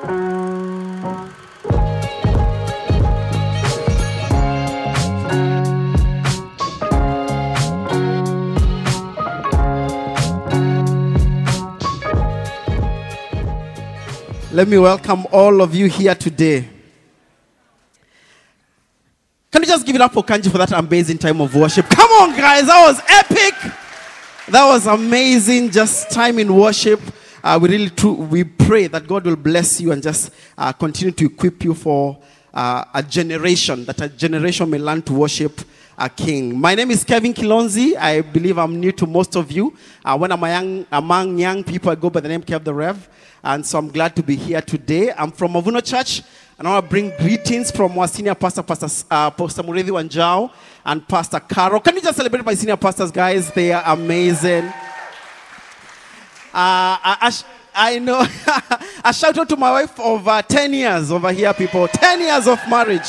Let me welcome all of you here today. Can you just give it up for Kanji for that amazing time of worship? Come on, guys, that was epic. That was amazing. Just time in worship. Uh, we really we pray that God will bless you and just uh, continue to equip you for uh, a generation that a generation may learn to worship a king. My name is Kevin Kilonzi. I believe I'm new to most of you. Uh, when I'm young, among young people, I go by the name Kev the Rev. And so I'm glad to be here today. I'm from Mavuno Church, and I want to bring greetings from our senior pastor, Pastor, uh, Pastor Wanjau, and Pastor Caro. Can you just celebrate my senior pastors, guys? They are amazing. Uh, I, know. a shout out to my wife of uh, 10 years over here, people. 10 years of marriage.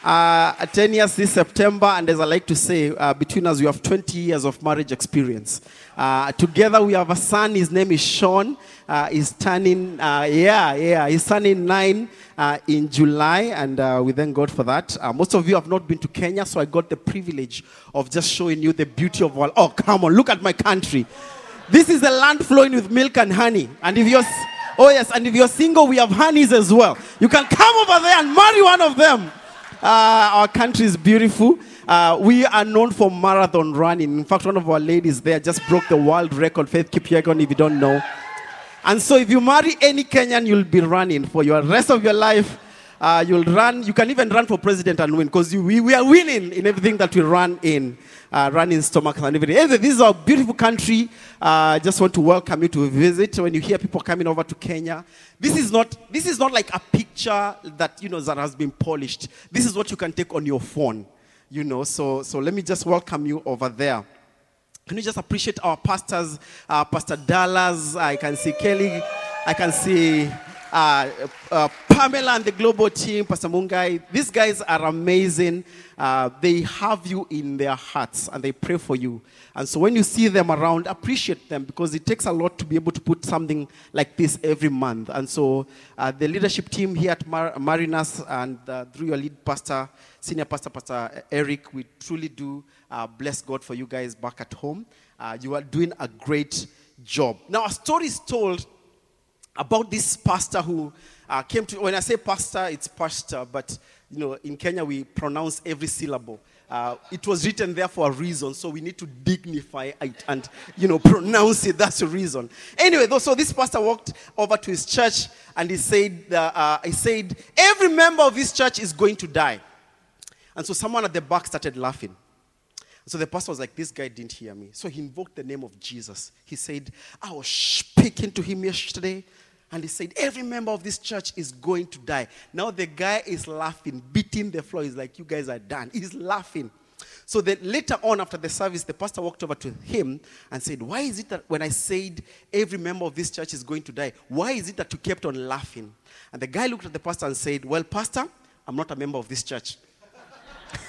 Uh, 10 years this September, and as I like to say, uh, between us, we have 20 years of marriage experience. Uh, together, we have a son. His name is Sean. Uh, he's turning, uh, yeah, yeah, he's turning nine in July, and we thank God for that. Most of you have not been to Kenya, so I got the privilege of just showing you the beauty of all. Oh, come on, look at my country. This is a land flowing with milk and honey. And if you're, oh yes, and if you're single, we have honeys as well. You can come over there and marry one of them. Uh, our country is beautiful. Uh, we are known for marathon running. In fact, one of our ladies there just broke the world record. Faith Kipyegon, if you don't know. And so, if you marry any Kenyan, you'll be running for your rest of your life. Uh, you'll run. You can even run for president and win because we, we are winning in everything that we run in. Uh, run in stomachs and everything. Anyway, this is our beautiful country. I uh, just want to welcome you to visit. When you hear people coming over to Kenya, this is not this is not like a picture that you know that has been polished. This is what you can take on your phone, you know. So so let me just welcome you over there. Can you just appreciate our pastors, uh, Pastor Dallas? I can see Kelly. I can see uh, uh, Pamela and the global team, Pastor Mungai. These guys are amazing. Uh, they have you in their hearts and they pray for you. And so when you see them around, appreciate them because it takes a lot to be able to put something like this every month. And so uh, the leadership team here at Mar- Mariners and uh, through your lead pastor, senior pastor, Pastor Eric, we truly do uh, bless God for you guys back at home. you are doing a great job. Now, a story is told about this pastor who uh, came to, when I say pastor, it's pastor, but you know, in Kenya we pronounce every syllable. Uh, it was written there for a reason, so we need to dignify it and, you know, pronounce it. That's the reason. Anyway, though, so this pastor walked over to his church and he said, uh, uh, he said, every member of this church is going to die. And so someone at the back started laughing. So the pastor was like, This guy didn't hear me. So he invoked the name of Jesus. He said, I was speaking to him yesterday. And he said, Every member of this church is going to die. Now the guy is laughing, beating the floor. He's like, You guys are done. He's laughing. So then later on, after the service, the pastor walked over to him and said, Why is it that when I said every member of this church is going to die, why is it that you kept on laughing? And the guy looked at the pastor and said, Well, Pastor, I'm not a member of this church.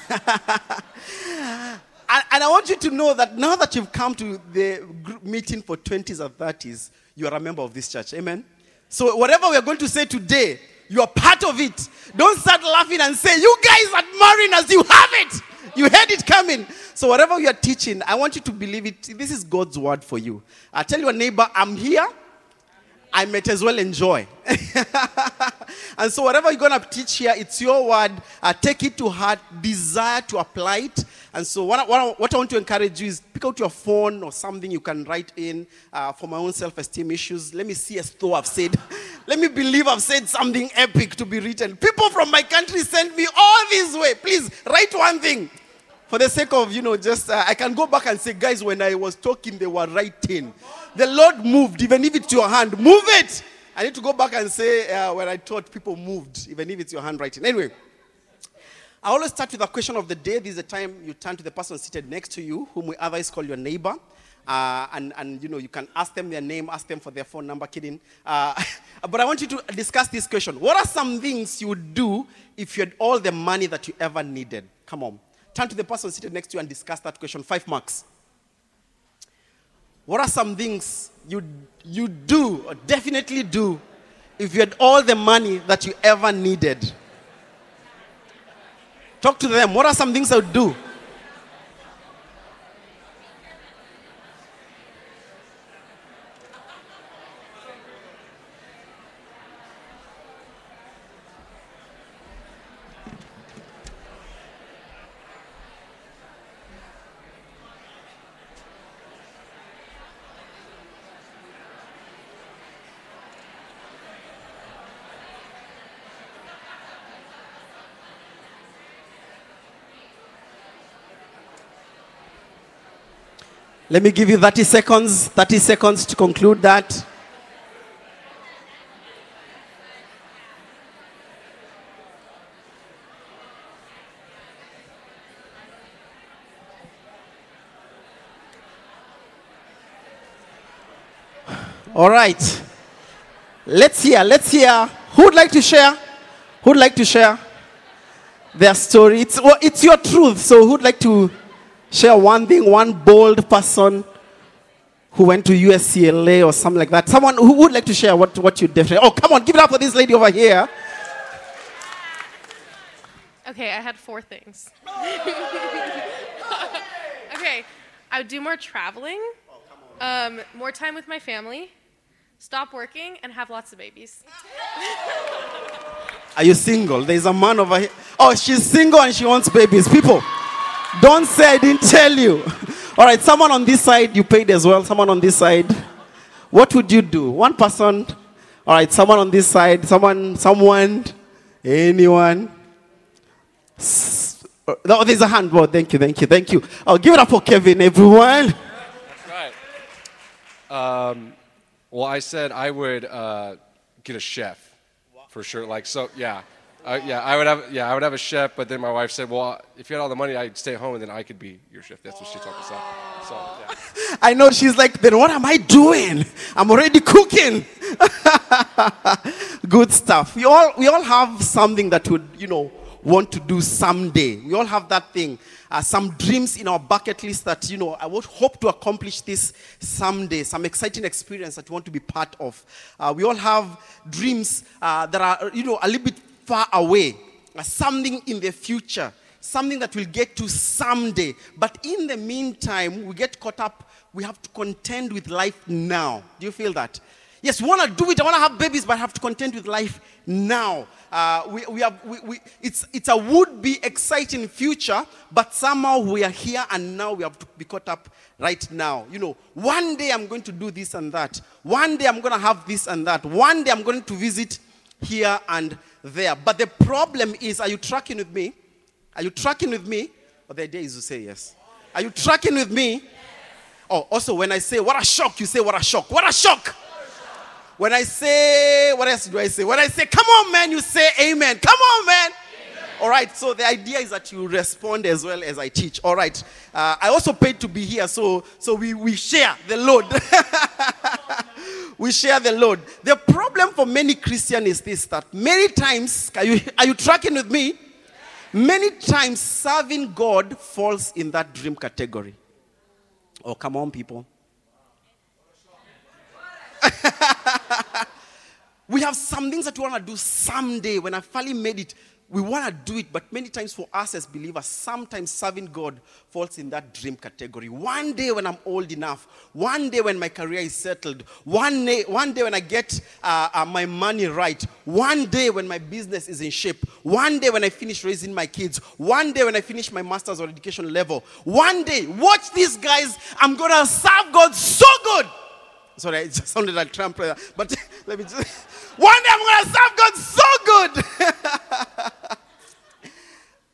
And, and, I want you to know that now that you've come to the meeting for 20s or 30s, you are a member of this church. Amen? So, whatever we are going to say today, you are part of it. Don't start laughing and say, You guys at Mariners, you have it. You had it coming. So, whatever you are teaching, I want you to believe it. This is God's word for you. I tell your neighbor, I'm here. I might as well enjoy. and so, whatever you're going to teach here, it's your word. Uh, take it to heart, desire to apply it. And so, what I, what, I, what I, want to encourage you is pick out your phone or something you can write in uh, for my own self esteem issues. Let me see as though I've said, let me believe I've said something epic to be written. People from my country send me all this way. Please write one thing. For the sake of, you know, just, uh, I can go back and say, guys, when I was talking, they were writing. The Lord moved, even if it's your hand, move it. I need to go back and say, uh, when I taught, people moved, even if it's your handwriting. Anyway. I always start with a question of the day. This is the time you turn to the person seated next to you, whom we otherwise call your neighbor. Uh, and, and, you know, you can ask them their name, ask them for their phone number, kidding. Uh, but I want you to discuss this question. What are some things you would do if you had all the money that you ever needed? Come on. Turn to the person seated next to you and discuss that question. Five marks. What are some things you, you do, or definitely do, if you had all the money that you ever needed, talk to them. What are some things I would do? Let me give you 30 seconds, 30 seconds to conclude that. All right. Let's hear, let's hear. Who would like to share? Who would like to share their story? It's, well, it's your truth, so who would like to share one thing, one bold person who went to USCLA or something like that. Someone who would like to share what, what you definitely. Oh, come on, give it up for this lady over here. Okay, I had four things. okay, I would do more traveling, um, more time with my family, stop working, and have lots of babies. Are you single? There's a man over here. Oh, she's single and she wants babies. People. Don't say I didn't tell you. All right, someone on this side, you paid as well. Someone on this side. What would you do? One person. All right, someone on this side. Someone, someone, anyone. No, there's a hand. Oh, thank you, thank you, thank you. I'll give it up for Kevin, everyone. That's right. Um, well, I said I would uh, get a chef for sure. Like so, yeah. Uh, yeah, I would have. Yeah, I would have a chef. But then my wife said, "Well, if you had all the money, I'd stay home, and then I could be your chef." That's what she told me. So, yeah. I know she's like, then what am I doing? I'm already cooking. Good stuff. We all we all have something that would you know want to do someday. We all have that thing. Uh, some dreams in our bucket list that you know I would hope to accomplish this someday. Some exciting experience that you want to be part of. Uh, we all have dreams uh, that are you know a little bit far away, something in the future, something that we'll get to someday. But in the meantime, we get caught up, we have to contend with life now. Do you feel that? Yes, we want to do it. I want to have babies, but I have to contend with life now. Uh, we, we have, we, we, it's, it's a would be exciting future, but somehow we are here and now we have to be caught up right now. You know, one day I'm going to do this and that. One day I'm going to have this and that. One day I'm going to visit here and there. But the problem is, are you tracking with me? Are you tracking with me? Or the idea is to say yes. Are you tracking with me? Oh, also, when I say what a shock, you say what a shock. What a shock! When I say, what else do I say? When I say, come on, man, you say amen. Come on, man. All right, so the idea is that you respond as well as I teach. All right, uh, I also paid to be here, so so we, we share the load. we share the load. The problem for many Christians is this that many times, are you, are you tracking with me? Many times serving God falls in that dream category. Oh, come on, people. we have some things that we want to do someday. When I finally made it, we want to do it, but many times for us as believers, sometimes serving God falls in that dream category. One day when I'm old enough, one day when my career is settled, one day, one day when I get uh, uh, my money right, one day when my business is in shape, one day when I finish raising my kids, one day when I finish my master's or education level, one day, watch these guys, I'm going to serve God so good. Sorry, it just sounded like Trump, but let me just. One day I'm going to serve God so good.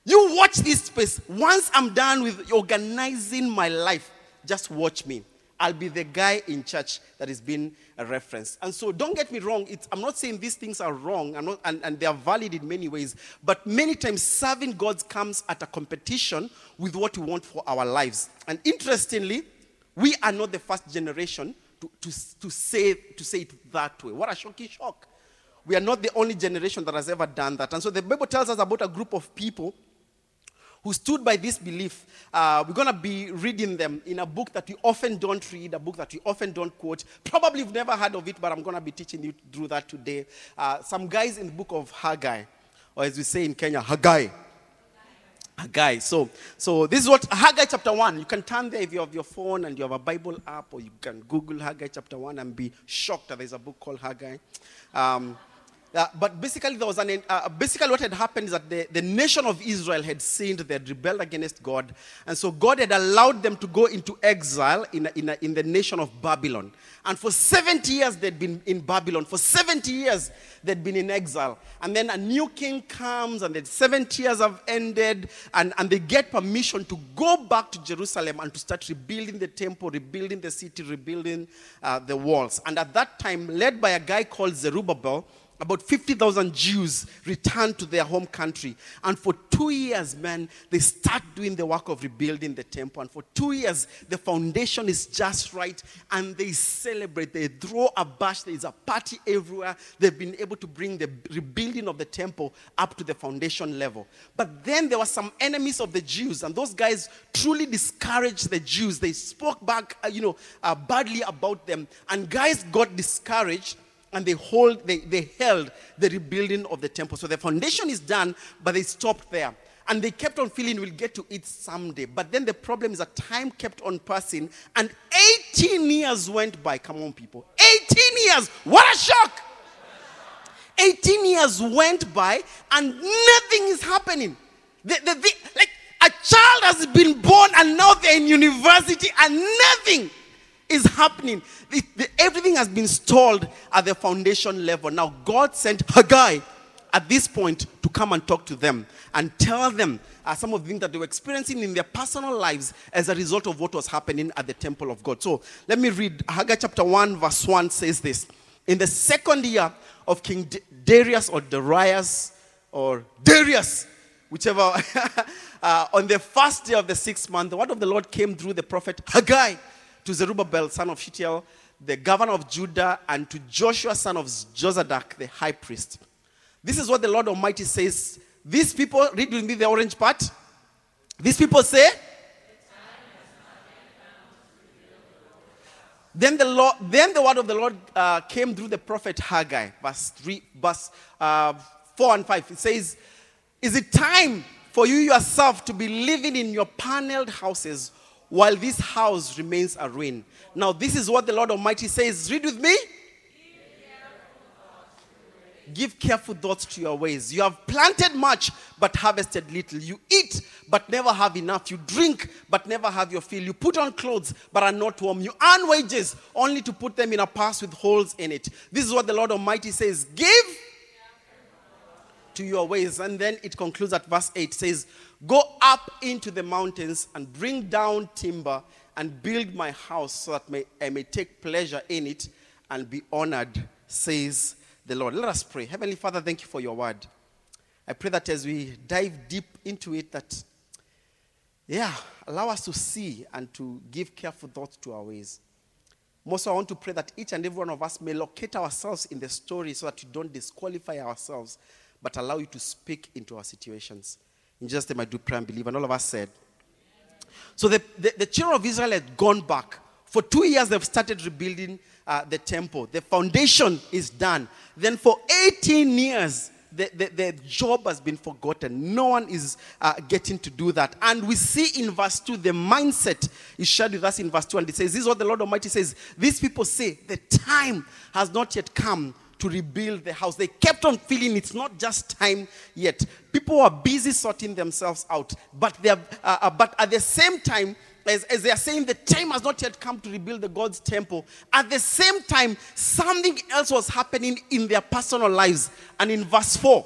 You watch this space. Once I'm done with organizing my life, just watch me. I'll be the guy in church that is being a reference. And so don't get me wrong, I'm not saying these things are wrong not, and, and they are valid in many ways, but many times serving God comes at a competition with what we want for our lives. And interestingly, we are not the first generation to, to, to, say, to say it that way. What a shocking shock. We are not the only generation that has ever done that. And so the Bible tells us about a group of people who stood by this belief. Uh, we're going to be reading them in a book that we often don't read, a book that we often don't quote. Probably you've never heard of it, but I'm going to be teaching you through that today. Uh, some guys in the book of Haggai, or as we say in Kenya, Haggai. Haggai. So, so this is what Haggai chapter 1. You can turn there if you have your phone and you have a Bible app, or you can Google Haggai chapter 1 and be shocked that there's a book called Haggai. Um, uh, but basically, there was an, uh, basically what had happened is that the, the nation of Israel had sinned, they had rebelled against God, and so God had allowed them to go into exile in, in, in the nation of Babylon. And for 70 years they'd been in Babylon. For 70 years they'd been in exile. And then a new king comes, and the 70 years have ended, and, and they get permission to go back to Jerusalem and to start rebuilding the temple, rebuilding the city, rebuilding uh, the walls. And at that time, led by a guy called Zerubbabel, about 50,000 Jews returned to their home country. And for two years, man, they start doing the work of rebuilding the temple. And for two years, the foundation is just right. And they celebrate. They throw a bash. There is a party everywhere. They've been able to bring the rebuilding of the temple up to the foundation level. But then there were some enemies of the Jews. And those guys truly discouraged the Jews. They spoke back, uh, you know, uh, badly about them. And guys got discouraged and they hold they, they held the rebuilding of the temple. So the foundation is done but they stopped there. And they kept on feeling we'll get to it someday. But then the problem is that time kept on passing and 18 years went by. Come on people. 18 years. What a shock! 18 years went by and nothing is happening. The, the, the, like a child has been born and now they're in university and nothing is happening. The, the, everything has been stalled at the foundation level. Now, God sent Haggai at this point to come and talk to them and tell them uh, some of the things that they were experiencing in their personal lives as a result of what was happening at the temple of God. So, let me read Haggai chapter 1, verse 1 says this In the second year of King Darius or Darius or Darius, whichever, uh, on the first day of the sixth month, the word of the Lord came through the prophet Haggai to Zerubbabel, son of Shealtiel, the governor of Judah, and to Joshua, son of Jozadak, the high priest. This is what the Lord Almighty says. These people, read with me the orange part. These people say, then the, Lord, then the word of the Lord uh, came through the prophet Haggai, verse, three, verse uh, 4 and 5. It says, Is it time for you yourself to be living in your paneled houses while this house remains a ruin. Now, this is what the Lord Almighty says. Read with me. Give careful thoughts to your ways. You have planted much, but harvested little. You eat, but never have enough. You drink, but never have your fill. You put on clothes, but are not warm. You earn wages, only to put them in a purse with holes in it. This is what the Lord Almighty says Give to your ways. And then it concludes at verse 8 says, Go up into the mountains and bring down timber and build my house so that may, I may take pleasure in it and be honored, says the Lord. Let us pray. Heavenly Father, thank you for your word. I pray that as we dive deep into it, that, yeah, allow us to see and to give careful thought to our ways. Most I want to pray that each and every one of us may locate ourselves in the story so that we don't disqualify ourselves, but allow you to speak into our situations. In Jesus' name, I do pray and believe. And all of us said. So the, the, the children of Israel had gone back. For two years, they've started rebuilding uh, the temple. The foundation is done. Then for 18 years, the, the, the job has been forgotten. No one is uh, getting to do that. And we see in verse 2, the mindset is shared with us in verse 2. And it says, This is what the Lord Almighty says. These people say, The time has not yet come to rebuild the house. They kept on feeling it's not just time yet. People were busy sorting themselves out. But, they are, uh, uh, but at the same time, as, as, they are saying the time has not yet come to rebuild the God's temple, at the same time, something else was happening in their personal lives. And in verse 4,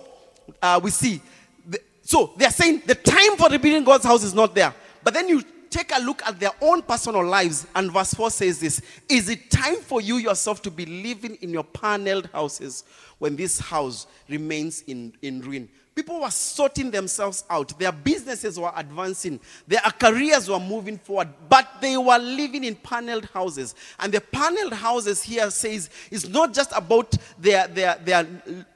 uh, we see. The, so they are saying the time for rebuilding God's house is not there. But then you take a look at their own personal lives, and verse 4 says this Is it time for you yourself to be living in your paneled houses when this house remains in, in ruin? People were sorting themselves out. Their businesses were advancing. Their careers were moving forward. But they were living in paneled houses. And the paneled houses here says it's not just about their, their, their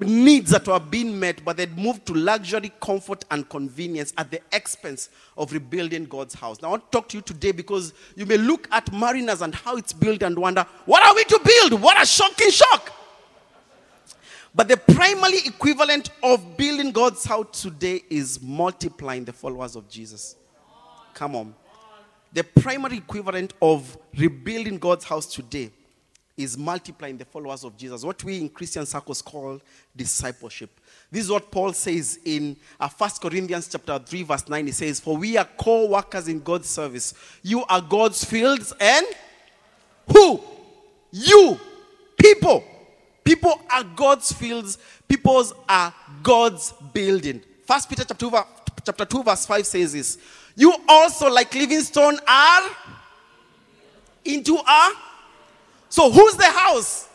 needs that were being met, but they'd moved to luxury, comfort, and convenience at the expense of rebuilding God's house. Now, I want to talk to you today because you may look at Mariners and how it's built and wonder, what are we to build? What a shocking shock! But the primary equivalent of building God's house today is multiplying the followers of Jesus. Come on. The primary equivalent of rebuilding God's house today is multiplying the followers of Jesus, what we in Christian circles call discipleship. This is what Paul says in uh, 1 Corinthians chapter 3 verse 9. He says, "For we are co-workers in God's service. You are God's fields and who? You people People are God's fields, peoples are God's building. First Peter chapter 2, chapter 2, verse 5 says this. You also, like living stone, are into a. So who's the house?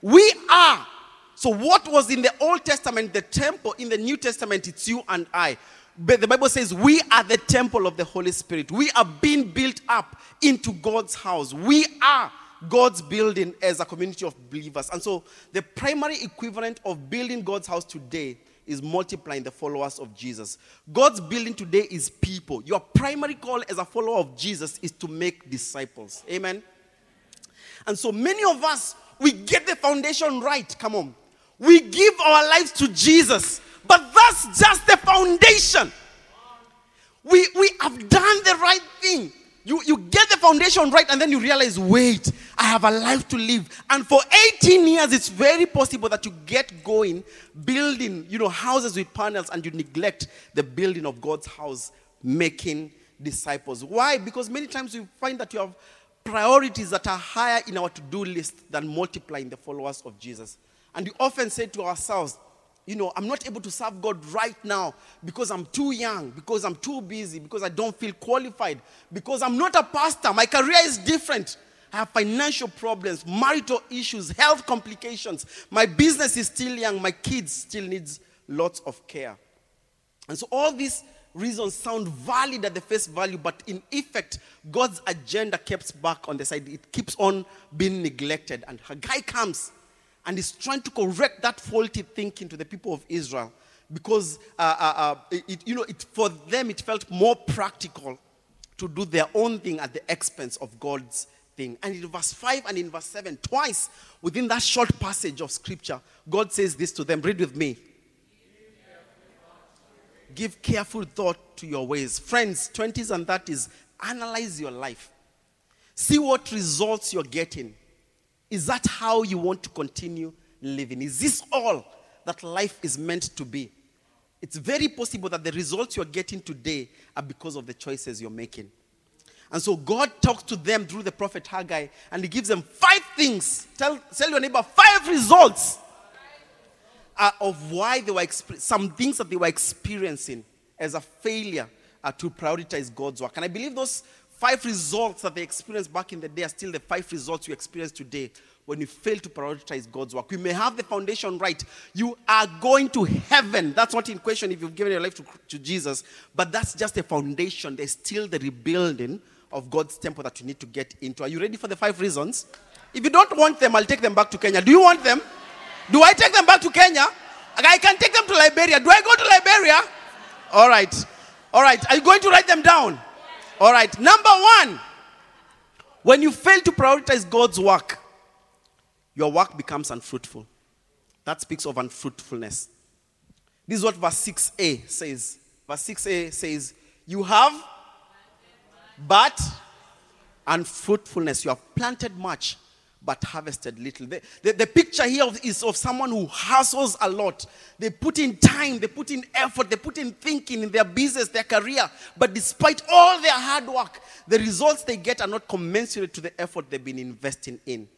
We are. So what was in the Old Testament, the temple, in the New Testament, it's you and I. But the Bible says we are the temple of the Holy Spirit. We are being built up into God's house. We are God's building as a community of believers. And so the primary equivalent of building God's house today is multiplying the followers of Jesus. God's building today is people. Your primary call as a follower of Jesus is to make disciples. Amen. And so many of us, we get the foundation right. Come on. We give our lives to Jesus, but that's just the foundation. We, we have done the right thing. You, you get the foundation right, and then you realize, wait, I have a life to live. And for 18 years, it's very possible that you get going building, you know, houses with panels, and you neglect the building of God's house, making disciples. Why? Because many times you find that you have priorities that are higher in our to-do list than multiplying the followers of Jesus. And we often say to ourselves, you know, I'm not able to serve God right now because I'm too young, because I'm too busy, because I don't feel qualified, because I'm not a pastor. My career is different. I have financial problems, marital issues, health complications. My business is still young. My kids still needs lots of care. And so all these reasons sound valid at the face value, but in effect, God's agenda keeps back on the side. It keeps on being neglected. And Haggai comes and is trying to correct that faulty thinking to the people of Israel because uh, uh, uh, it, you know, it, for them it felt more practical to do their own thing at the expense of God's thing. And in verse 5 and in verse 7, twice within that short passage of scripture, God says this to them. Read with me. Give careful thought to your ways. Friends, 20s and 30s, analyze your life. See what results you're getting. Is that how you want to continue living? Is this all that life is meant to be? It's very possible that the results you're getting today are because of the choices you're making. And so God talks to them through the prophet Haggai and he gives them five things. Tell, tell your neighbor five results uh, of why they were, some things that they were experiencing as a failure uh, to prioritize God's work. And I believe those five results that they experienced back in the day are still the five results you experience today when you fail to prioritize God's work. You may have the foundation right. You are going to heaven. That's not in question if you've given your life to, to Jesus, but that's just a foundation. There's still the rebuilding of God's temple that you need to get into. Are you ready for the five reasons? If you don't want them, I'll take them back to Kenya. Do you want them? Do I take them back to Kenya? I can take them to Liberia. Do I go to Liberia? All right. All right. Are you going to write them down? All right. Number one, when you fail to prioritize God's work, your work becomes unfruitful. That speaks of unfruitfulness. This is what verse 6a says. Verse 6a says, You have but unfruitfulness. You have planted much, but harvested little. The, the, the, picture here is of someone who hustles a lot. They put in time, they put in effort, they put in thinking in their business, their career. But despite all their hard work, the results they get are not commensurate to the effort they've been investing in.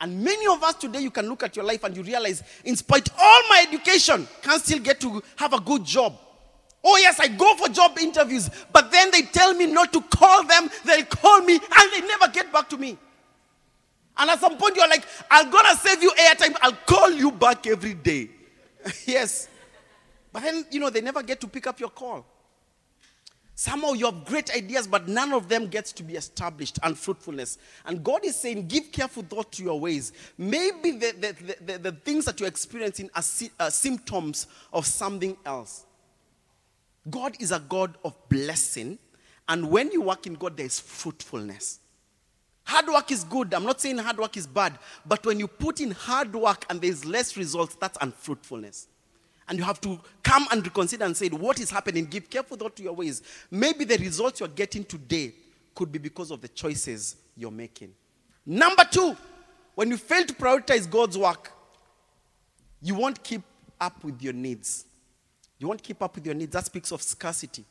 And many of us today, you can look at your life and you realize, in spite all my education, can still get to have a good job. Oh, yes, I go for job interviews, but then they tell me not to call them. They'll call me and they never get back to me. And at some point, you're like, I'm gonna save you airtime. I'll call you back every day. yes. But then, you know, they never get to pick up your call. Somehow you have great ideas, but none of them gets to be established and fruitfulness. And God is saying, give careful thought to your ways. Maybe the, the, the, the, the things that you're experiencing are, are symptoms of something else. God is a God of blessing, and when you work in God, there is fruitfulness. Hard work is good. I'm not saying hard work is bad, but when you put in hard work and there's less results, that's unfruitfulness. And you have to come and reconsider and say, What is happening? Give careful thought to your ways. Maybe the results you're getting today could be because of the choices you're making. Number two, when you fail to prioritize God's work, you won't keep up with your needs. You won't keep up with your needs. That speaks of scarcity.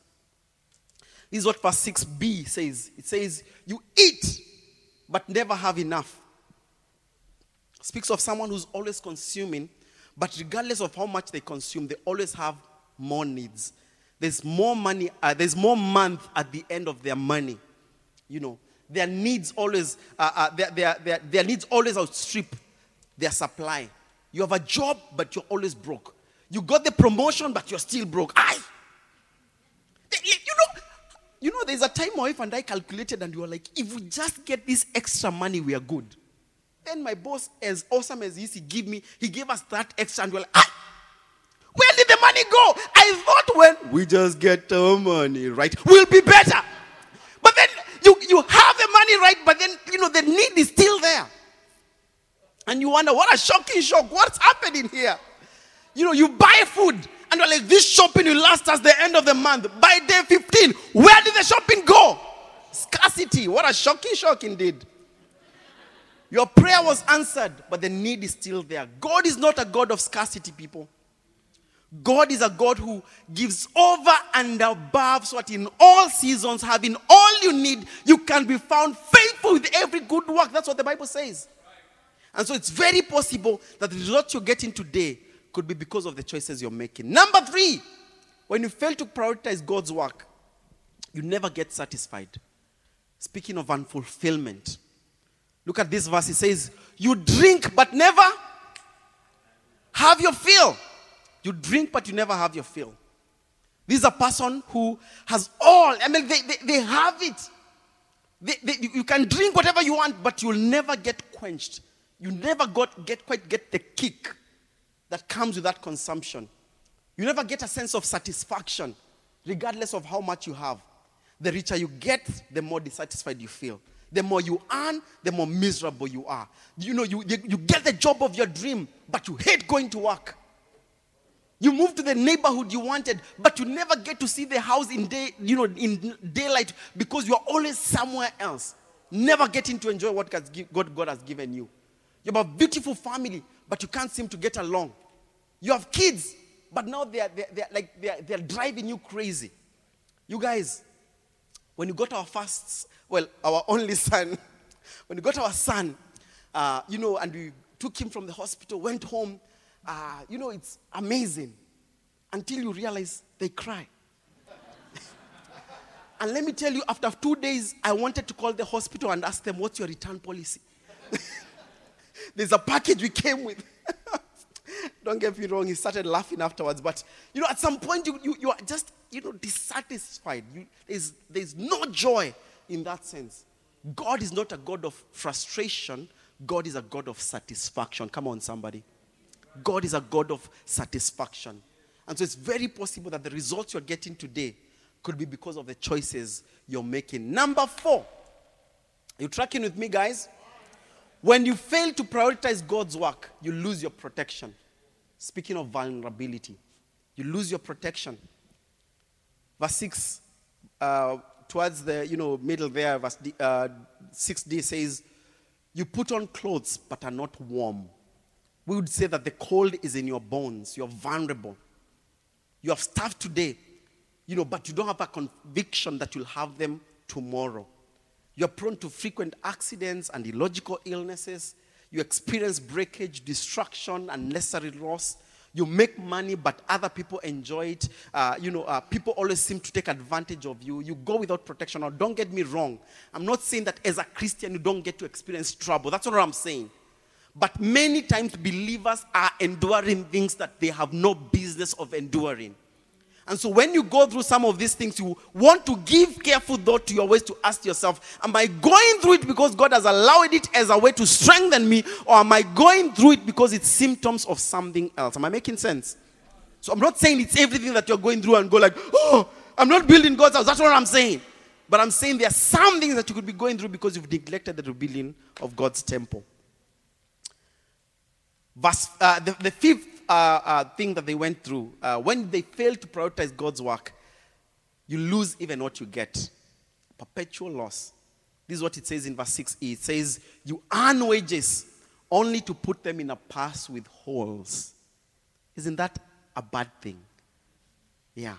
This is what verse 6b says. It says, You eat, but never have enough. Speaks of someone who's always consuming, but regardless of how much they consume, they always have more needs. There's more money, uh, there's more month at the end of their money. You know, their needs always, uh, uh, their, their, their, their needs always outstrip their supply. You have a job, but you're always broke. You got the promotion, but you're still broke. You know, there's a time my wife and I calculated, and we were like, if we just get this extra money, we are good. Then my boss, as awesome as he is, he give me, he gave us that extra, and we're like, ah, where did the money go? I thought when we just get the money right, we'll be better. But then you, you have the money right, but then you know the need is still there. And you wonder, what a shocking shock. What's happening here? You know, you buy food and you're like, this shopping will last us the end of the month. By day 15, where did the shopping go? What a shocking shock indeed. Your prayer was answered, but the need is still there. God is not a God of scarcity, people. God is a God who gives over and above, so that in all seasons, having all you need, you can be found faithful with every good work. That's what the Bible says. And so it's very possible that the results you're getting today could be because of the choices you're making. Number three, when you fail to prioritize God's work, you never get satisfied. Speaking of unfulfillment, look at this verse. It says, You drink but never have your fill. You drink but you never have your fill. This is a person who has all, I mean, they, they, they have it. They, they, you can drink whatever you want, but you'll never get quenched. You never got, get quite get the kick that comes with that consumption. You never get a sense of satisfaction, regardless of how much you have. The richer you get, the more dissatisfied you feel. The more you earn, the more miserable you are. You know, you, you, you get the job of your dream, but you hate going to work. You move to the neighborhood you wanted, but you never get to see the house in day, you know, in daylight because you are always somewhere else. Never getting to enjoy what God, God has given you. You have a beautiful family, but you can't seem to get along. You have kids, but now they're, they're, they're like they're, they're driving you crazy. You guys, when you got our first, well, our only son, when you got our son, uh, you know, and we took him from the hospital, went home, uh, you know, it's amazing until you realize they cry. and let me tell you, after two days, I wanted to call the hospital and ask them, What's your return policy? There's a package we came with. Don't get me wrong, he started laughing afterwards. But, you know, at some point, you, you, you are just, you know, dissatisfied. You, there's, there's no joy in that sense. God is not a God of frustration, God is a God of satisfaction. Come on, somebody. God is a God of satisfaction. And so it's very possible that the results you're getting today could be because of the choices you're making. Number four, you tracking with me, guys? When you fail to prioritize God's work, you lose your protection. Speaking of vulnerability, you lose your protection. Verse 6, uh, towards the you know middle there, verse uh, 6d says, You put on clothes but are not warm. We would say that the cold is in your bones. You're vulnerable. You have starved today, you know, but you don't have a conviction that you'll have them tomorrow. You're prone to frequent accidents and illogical illnesses. You experience breakage, destruction, unnecessary loss. You make money, but other people enjoy it. Uh, you know, uh, people always seem to take advantage of you. You go without protection. Now, don't get me wrong. I'm not saying that as a Christian you don't get to experience trouble. That's not what I'm saying. But many times believers are enduring things that they have no business of enduring. And so when you go through some of these things, you want to give careful thought to your ways to ask yourself, am I going through it because God has allowed it as a way to strengthen me, or am I going through it because it's symptoms of something else? Am I making sense? So I'm not saying it's everything that you're going through and go like, oh, I'm not building God's house. That's what I'm saying. But I'm saying there are some things that you could be going through because you've neglected the rebuilding of God's temple. Verse, uh, the, the fifth thing that they went through, uh, when they fail to prioritize God's work, you lose even what you get. Perpetual loss. This is what it says in verse 6e. It says, You earn wages only to put them in a purse with holes. Isn't that a bad thing? Yeah.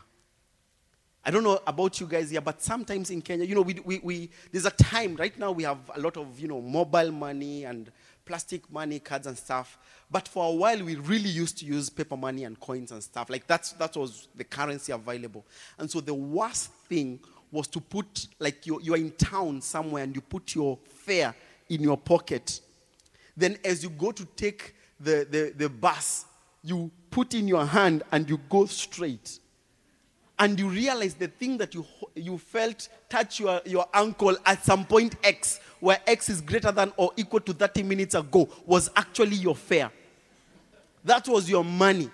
I don't know about you guys here, but sometimes in Kenya, you know, we, we, we, there's a time, right now we have a lot of, you know, mobile money and plastic money, cards and stuff. But for a while, we really used to use paper money and coins and stuff. Like that's, that was the currency available. And so the worst thing was to put, like you're, you're in town somewhere and you put your fare in your pocket. Then as you go to take the, the, the bus, you put in your hand and you go straight and you realize the thing that you, you felt touch your, your ankle at some point X, where X is greater than or equal to 30 minutes ago, was actually your fare. That was your money.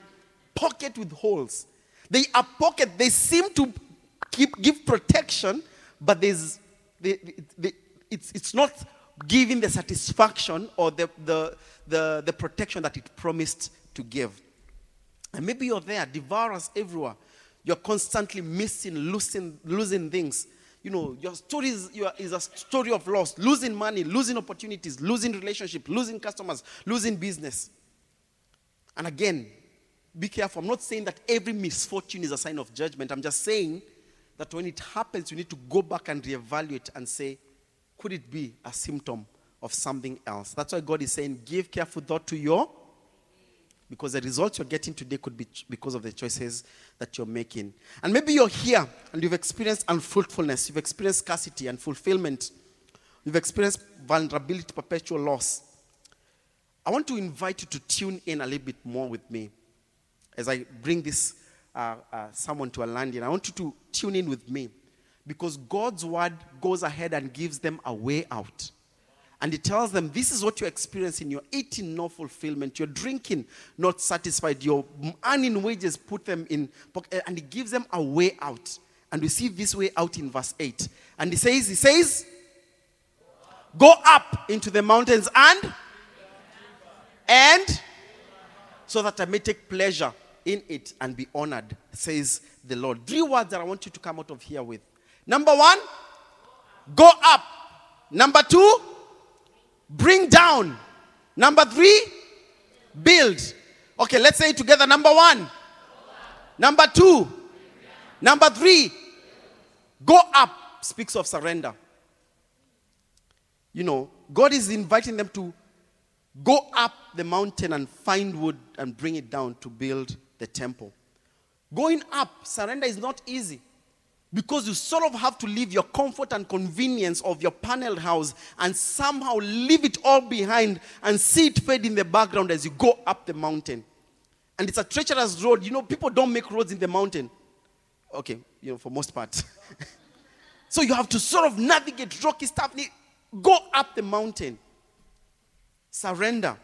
Pocket with holes. They are pocket, they seem to keep, give protection, but there's, they, they, it's, it's not giving the satisfaction or the, the, the, the protection that it promised to give. And maybe you're there, devourers everywhere you're constantly missing, losing, losing things. You know, your story is, your, is a story of loss, losing money, losing opportunities, losing relationship, losing customers, losing business. And again, be careful. I'm not saying that every misfortune is a sign of judgment. I'm just saying that when it happens, you need to go back and reevaluate and say, could it be a symptom of something else? That's why God is saying, give careful thought to your because the results you're getting today could be because of the choices that you're making. And maybe you're here and you've experienced unfruitfulness, you've experienced scarcity and fulfillment, you've experienced vulnerability, perpetual loss. I want to invite you to tune in a little bit more with me as I bring this uh, uh, someone to a landing. I want you to tune in with me because God's word goes ahead and gives them a way out. And he tells them, This is what you're experiencing. You're eating, no fulfillment. You're drinking, not satisfied. You're earning wages, put them in. Eh, and he gives them a way out. And we see this way out in verse 8. And he says, He says, Go up into the mountains and, and, so that I may take pleasure in it and be honored, says the Lord. Three words that I want you to come out of here with. Number one, go up. Number two, bring down. Number three, build. Okay, let's say it together. Number one. Number two. Number three, go up. Speaks of surrender. You know, God is inviting them to go up the mountain and find wood and bring it down to build the temple. Going up, surrender is not easy. Because you sort of have to leave your comfort and convenience of your paneled house and somehow leave it all behind and see it fade in the background as you go up the mountain. And it's a treacherous road. You know, people don't make roads in the mountain. Okay, you know, for most part. so you have to sort of navigate rocky stuff. Go up the mountain. Surrender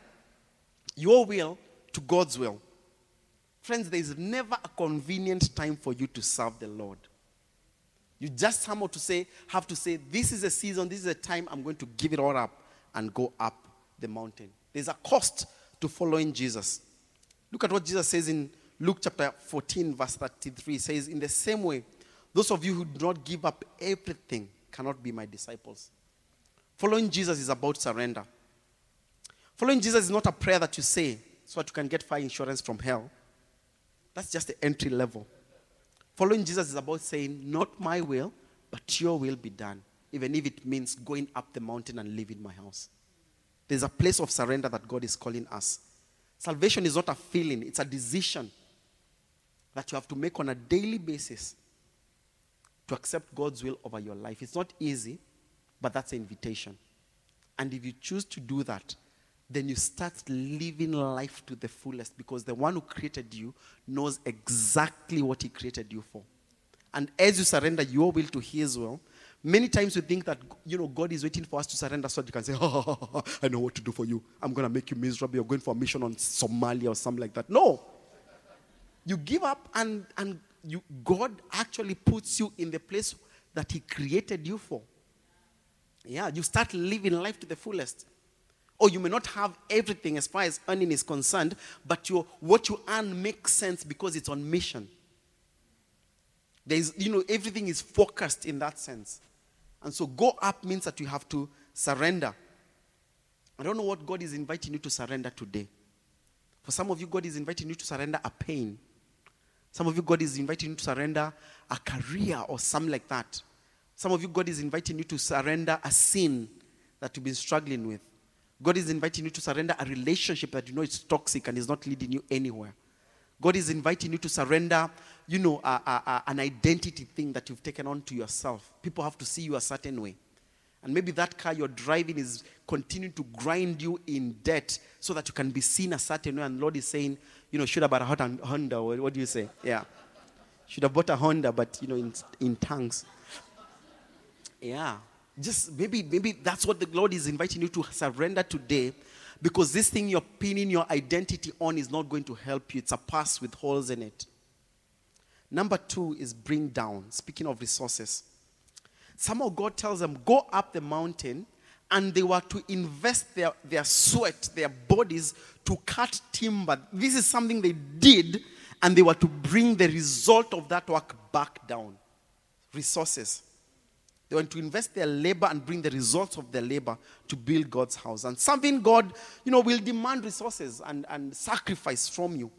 your will to God's will. Friends, there is never a convenient time for you to serve the Lord. You just somehow to say, have to say, this is a season, this is a time I'm going to give it all up and go up the mountain. There's a cost to following Jesus. Look at what Jesus says in Luke chapter 14, verse 33. It says, In the same way, those of you who do not give up everything cannot be my disciples. Following Jesus is about surrender. Following Jesus is not a prayer that you say so that you can get fire insurance from hell. That's just the entry level. Following Jesus is about saying, Not my will, but your will be done, even if it means going up the mountain and leaving my house. There's a place of surrender that God is calling us. Salvation is not a feeling, it's a decision that you have to make on a daily basis to accept God's will over your life. It's not easy, but that's an invitation. And if you choose to do that, then you start living life to the fullest because the one who created you knows exactly what he created you for. And as you surrender your will to his will, many times we think that you know God is waiting for us to surrender so that you can say, oh, I know what to do for you. I'm gonna make you miserable. You're going for a mission on Somalia or something like that. No. You give up and, and you, God actually puts you in the place that He created you for. Yeah, you start living life to the fullest. Or you may not have everything as far as earning is concerned, but your, what you earn makes sense because it's on mission. There's, you know, everything is focused in that sense. And so go up means that you have to surrender. I don't know what God is inviting you to surrender today. For some of you, God is inviting you to surrender a pain. Some of you, God is inviting you to surrender a career or something like that. Some of you, God is inviting you to surrender a sin that you've been struggling with. God is inviting you to surrender a relationship that you know is toxic and is not leading you anywhere. God is inviting you to surrender, you know, a, a, a, an identity thing that you've taken on to yourself. People have to see you a certain way. And maybe that car you're driving is continuing to grind you in debt so that you can be seen a certain way. And Lord is saying, you know, should have bought a Honda. What do you say? Yeah. Should have bought a Honda, but, you know, in, in tongues. Yeah. Just maybe, maybe that's what the Lord is inviting you to surrender today because this thing you're pinning your identity on is not going to help you. It's a pass with holes in it. Number two is bring down. Speaking of resources, somehow God tells them, go up the mountain, and they were to invest their, their sweat, their bodies to cut timber. This is something they did, and they were to bring the result of that work back down. Resources. They want to invest their labor and bring the results of their labor to build God's house. And something God, you know, will demand resources and, and sacrifice from you.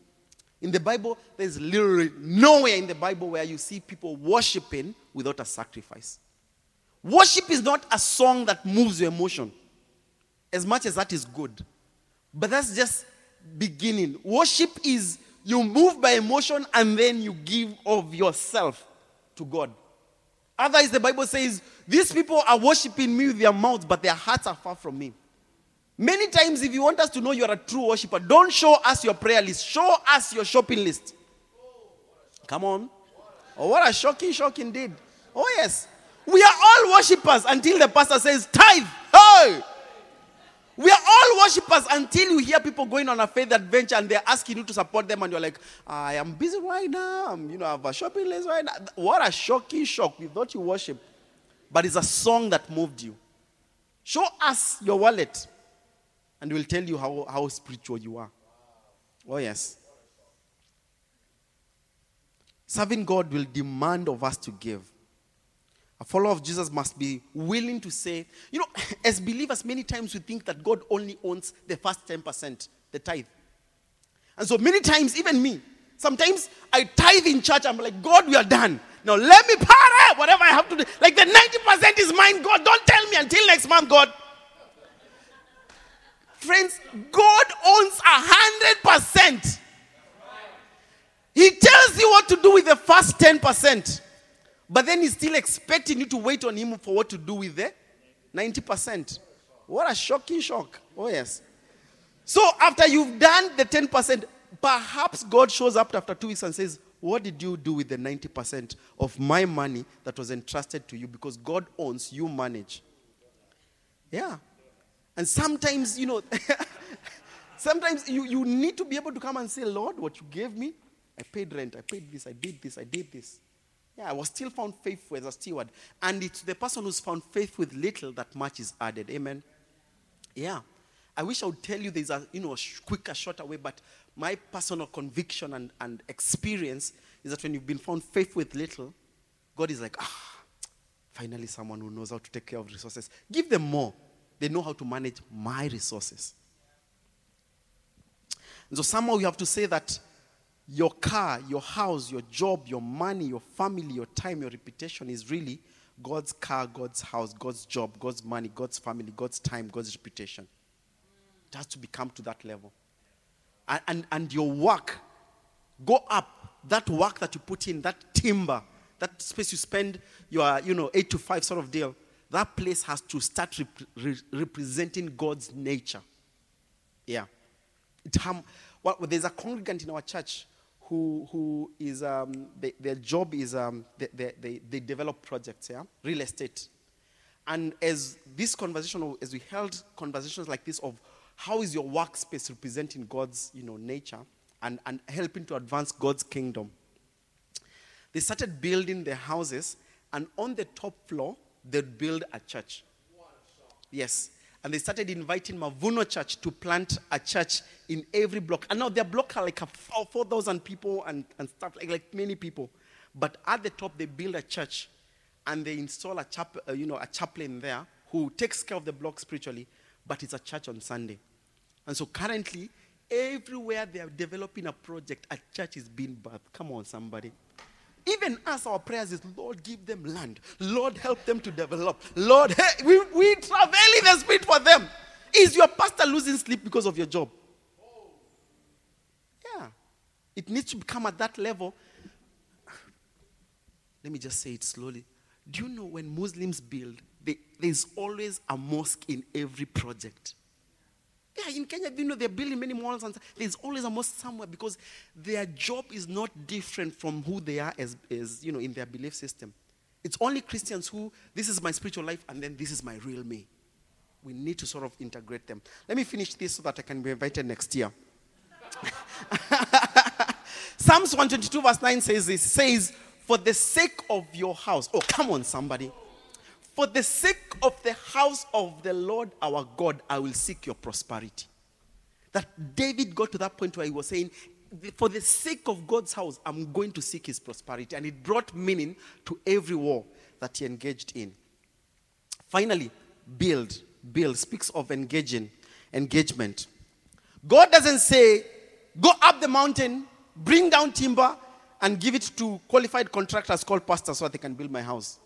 In the Bible, there's literally nowhere in the Bible where you see people worshiping without a sacrifice. Worship is not a song that moves your emotion, as much as that is good. But that's just beginning. Worship is you move by emotion and then you give of yourself to God. Otherwise, the Bible says, These people are worshiping me with their mouths, but their hearts are far from me. Many times, if you want us to know you're a true worshiper, don't show us your prayer list, show us your shopping list. Come on. Oh, what a shocking, shocking deed. Oh, yes. We are all worshippers until the pastor says, Tithe. Hey! We are all worshippers until you hear people going on a faith adventure and they're asking you to support them, and you're like, I am busy right now. I'm, you know, I have a shopping list right now. What a shocking shock. We thought you worship. But it's a song that moved you. Show us your wallet, and we'll tell you how, how spiritual you are. Oh, yes. Serving God will demand of us to give. A follower of Jesus must be willing to say, you know, as believers, many times we think that God only owns the first 10%, the tithe. And so many times, even me, sometimes I tithe in church, I'm like, God, we are done. Now let me para whatever I have to do. Like the 90% is mine, God. Don't tell me until next month, God. Friends, God owns a hundred percent. He tells you what to do with the first 10%. But then he's still expecting you to wait on him for what to do with the 90%. What a shocking shock. Oh, yes. So after you've done the 10%, perhaps God shows up after two weeks and says, What did you do with the 90% of my money that was entrusted to you? Because God owns, you manage. Yeah. And sometimes, you know, sometimes you, you need to be able to come and say, Lord, what you gave me, I paid rent, I paid this, I did this, I did this. Yeah, I was still found faithful as a steward. And it's the person who's found faithful with little that much is added. Amen. Yeah. I wish I would tell you there's a you know quicker, shorter way, but my personal conviction and, and experience is that when you've been found faithful with little, God is like, ah, finally someone who knows how to take care of resources. Give them more. They know how to manage my resources. And so somehow you have to say that your car, your house, your job, your money, your family, your time, your reputation is really God's car, God's house, God's job, God's money, God's family, God's time, God's reputation. It has to become to that level. And, and, and your work, go up. That work that you put in, that timber, that space you spend your, you know, eight to five sort of deal, that place has to start rep- re- representing God's nature. Yeah. It ham- well, there's a congregant in our church who, who is, um, they, their job is um, they, they, they, develop projects, yeah? Real estate. And as this conversation, as we held conversations like this of how is your workspace representing God's, you know, nature and, and helping to advance God's kingdom, they started building their houses, and on the top floor, they'd build a church. Yes. And they started inviting Mavuno Church to plant a church in every block. And now their block are like 4,000 people and, and stuff, like, like many people. But at the top, they build a church and they install a, chap, uh, you know, a chaplain there who takes care of the block spiritually, but it's a church on Sunday. And so currently, everywhere they are developing a project, a church is being birthed. Come on, somebody. Even as our prayers is, Lord, give them land. Lord, help them to develop. Lord, hey, we, we travel in the spirit for them. Is your pastor losing sleep because of your job? Yeah. It needs to become at that level. Let me just say it slowly. Do you know when Muslims build, they, there's always a mosque in every project? Yeah, in Kenya, you know, they're building many malls, and there's always a mosque somewhere because their job is not different from who they are as, as, you know, in their belief system. It's only Christians who, this is my spiritual life, and then this is my real me. We need to sort of integrate them. Let me finish this so that I can be invited next year. Psalms 122, verse 9 says this says, For the sake of your house, oh, come on, somebody. For the sake of the house of the Lord our God, I will seek your prosperity. That David got to that point where he was saying, For the sake of God's house, I'm going to seek his prosperity. And it brought meaning to every war that he engaged in. Finally, build. Build speaks of engaging, engagement. God doesn't say, Go up the mountain, bring down timber, and give it to qualified contractors called pastors so that they can build my house.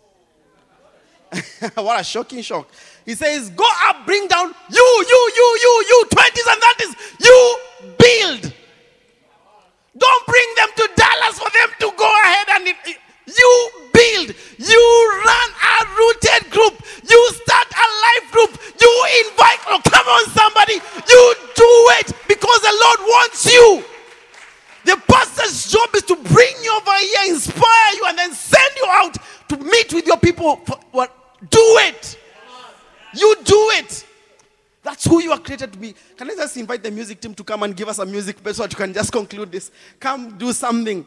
what a shocking shock. He says, Go up, bring down you, you, you, you, you, 20s and 30s, you build. Don't bring them to Dallas for them to go ahead and it, you build. You run a rooted group. You start a life group. You invite. Oh, come on, somebody. You do it because the Lord wants you. The pastor's job is to bring you over here, inspire you, and then send you out to meet with your people. What? Do it. You do it. That's who you are created to be. Can I just invite the music team to come and give us a music so that you can just conclude this? Come do something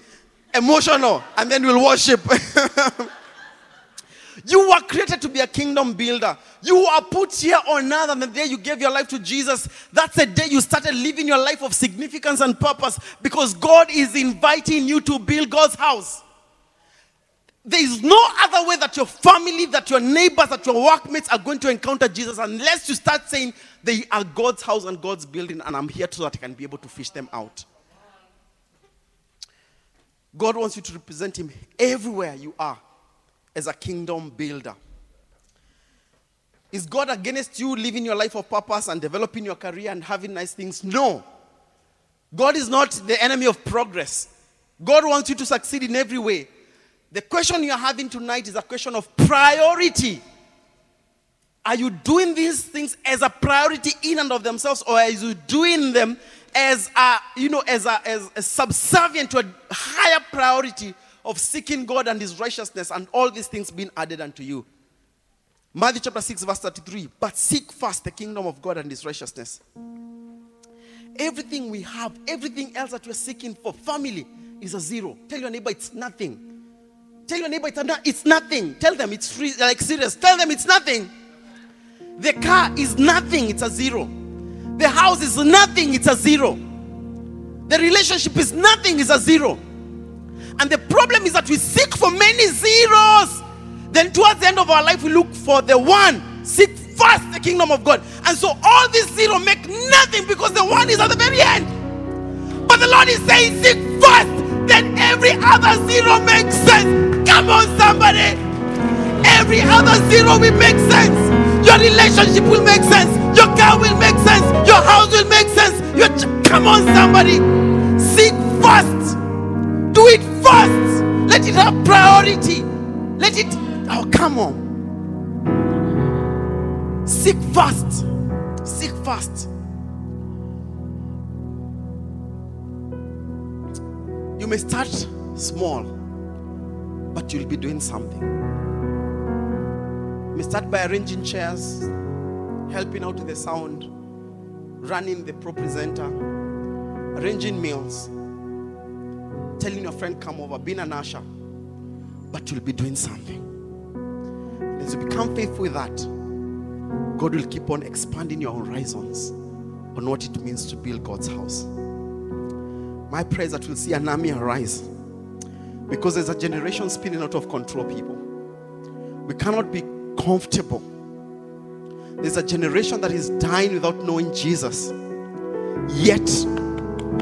emotional and then we'll worship. you were created to be a kingdom builder. You are put here on earth and the day you gave your life to Jesus, that's the day you started living your life of significance and purpose because God is inviting you to build God's house. There is no other way that your family, that your neighbors, that your workmates are going to encounter Jesus unless you start saying they are God's house and God's building, and I'm here so that I can be able to fish them out. God wants you to represent Him everywhere you are as a kingdom builder. Is God against you living your life of purpose and developing your career and having nice things? No. God is not the enemy of progress. God wants you to succeed in every way. The question you're having tonight is a question of priority. Are you doing these things as a priority in and of themselves, or are you doing them as a, you know, as a, as a subservient to a higher priority of seeking God and His righteousness, and all these things being added unto you? Matthew chapter 6, verse 33. But seek first the kingdom of God and His righteousness. Everything we have, everything else that we're seeking for, family, is a zero. Tell your neighbor it's nothing. Tell your neighbor it's, not, it's nothing. Tell them it's free, like serious. Tell them it's nothing. The car is nothing, it's a zero. The house is nothing, it's a zero. The relationship is nothing, it's a zero. And the problem is that we seek for many zeros. Then, towards the end of our life, we look for the one. Seek first the kingdom of God. And so, all these zero make nothing because the one is at the very end. But the Lord is saying, Seek first then every other zero makes sense. Come on, somebody. Every other zero will make sense. Your relationship will make sense. Your car will make sense. Your house will make sense. Your ch- Come on, somebody. Seek first. Do it first. Let it have priority. Let it. Oh, come on. Seek first. Seek first. You may start small but you'll be doing something. May start by arranging chairs, helping out with the sound, running the ProPresenter, arranging meals, telling your friend come over, being an usher, but you'll be doing something. As you become faithful with that, God will keep on expanding your horizons on what it means to build God's house. My prayer is that we'll see an army arise because there's a generation spinning out of control, people. We cannot be comfortable. There's a generation that is dying without knowing Jesus. Yet,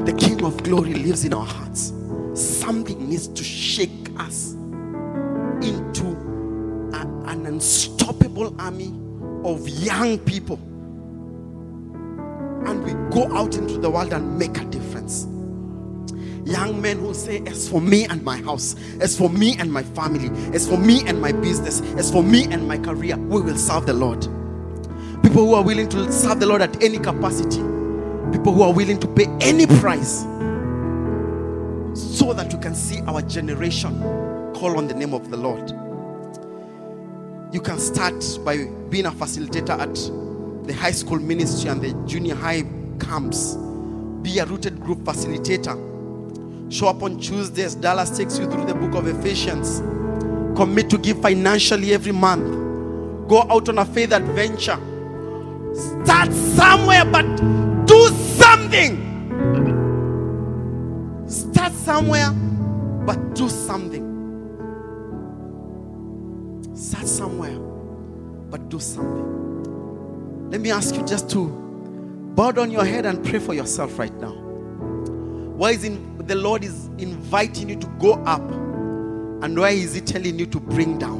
the King of Glory lives in our hearts. Something needs to shake us into a- an unstoppable army of young people. And we go out into the world and make a difference. Young men who say, As for me and my house, as for me and my family, as for me and my business, as for me and my career, we will serve the Lord. People who are willing to serve the Lord at any capacity, people who are willing to pay any price so that you can see our generation call on the name of the Lord. You can start by being a facilitator at the high school ministry and the junior high camps. Be a rooted group facilitator. Show up on Tuesdays. Dallas takes you through the book of Ephesians. Commit to give financially every month. Go out on a faith adventure. Start somewhere, but do something. Start somewhere, but do something. Start somewhere, but do something. Let me ask you just to bow down your head and pray for yourself right now. Why is in, the Lord is inviting you to go up, and why is He telling you to bring down?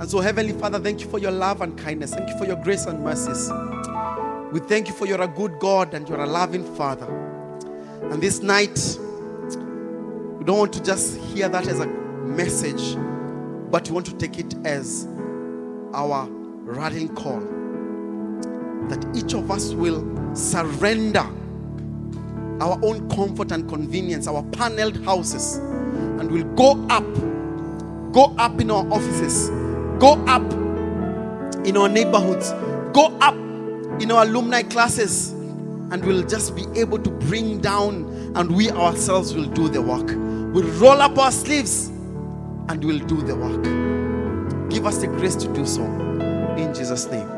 And so, Heavenly Father, thank you for your love and kindness. Thank you for your grace and mercies. We thank you for you're a good God and you're a loving Father. And this night, we don't want to just hear that as a message, but we want to take it as our rallying call. That each of us will surrender our own comfort and convenience, our paneled houses, and we'll go up, go up in our offices, go up in our neighborhoods, go up in our alumni classes, and we'll just be able to bring down, and we ourselves will do the work. We'll roll up our sleeves and we'll do the work. Give us the grace to do so. In Jesus' name.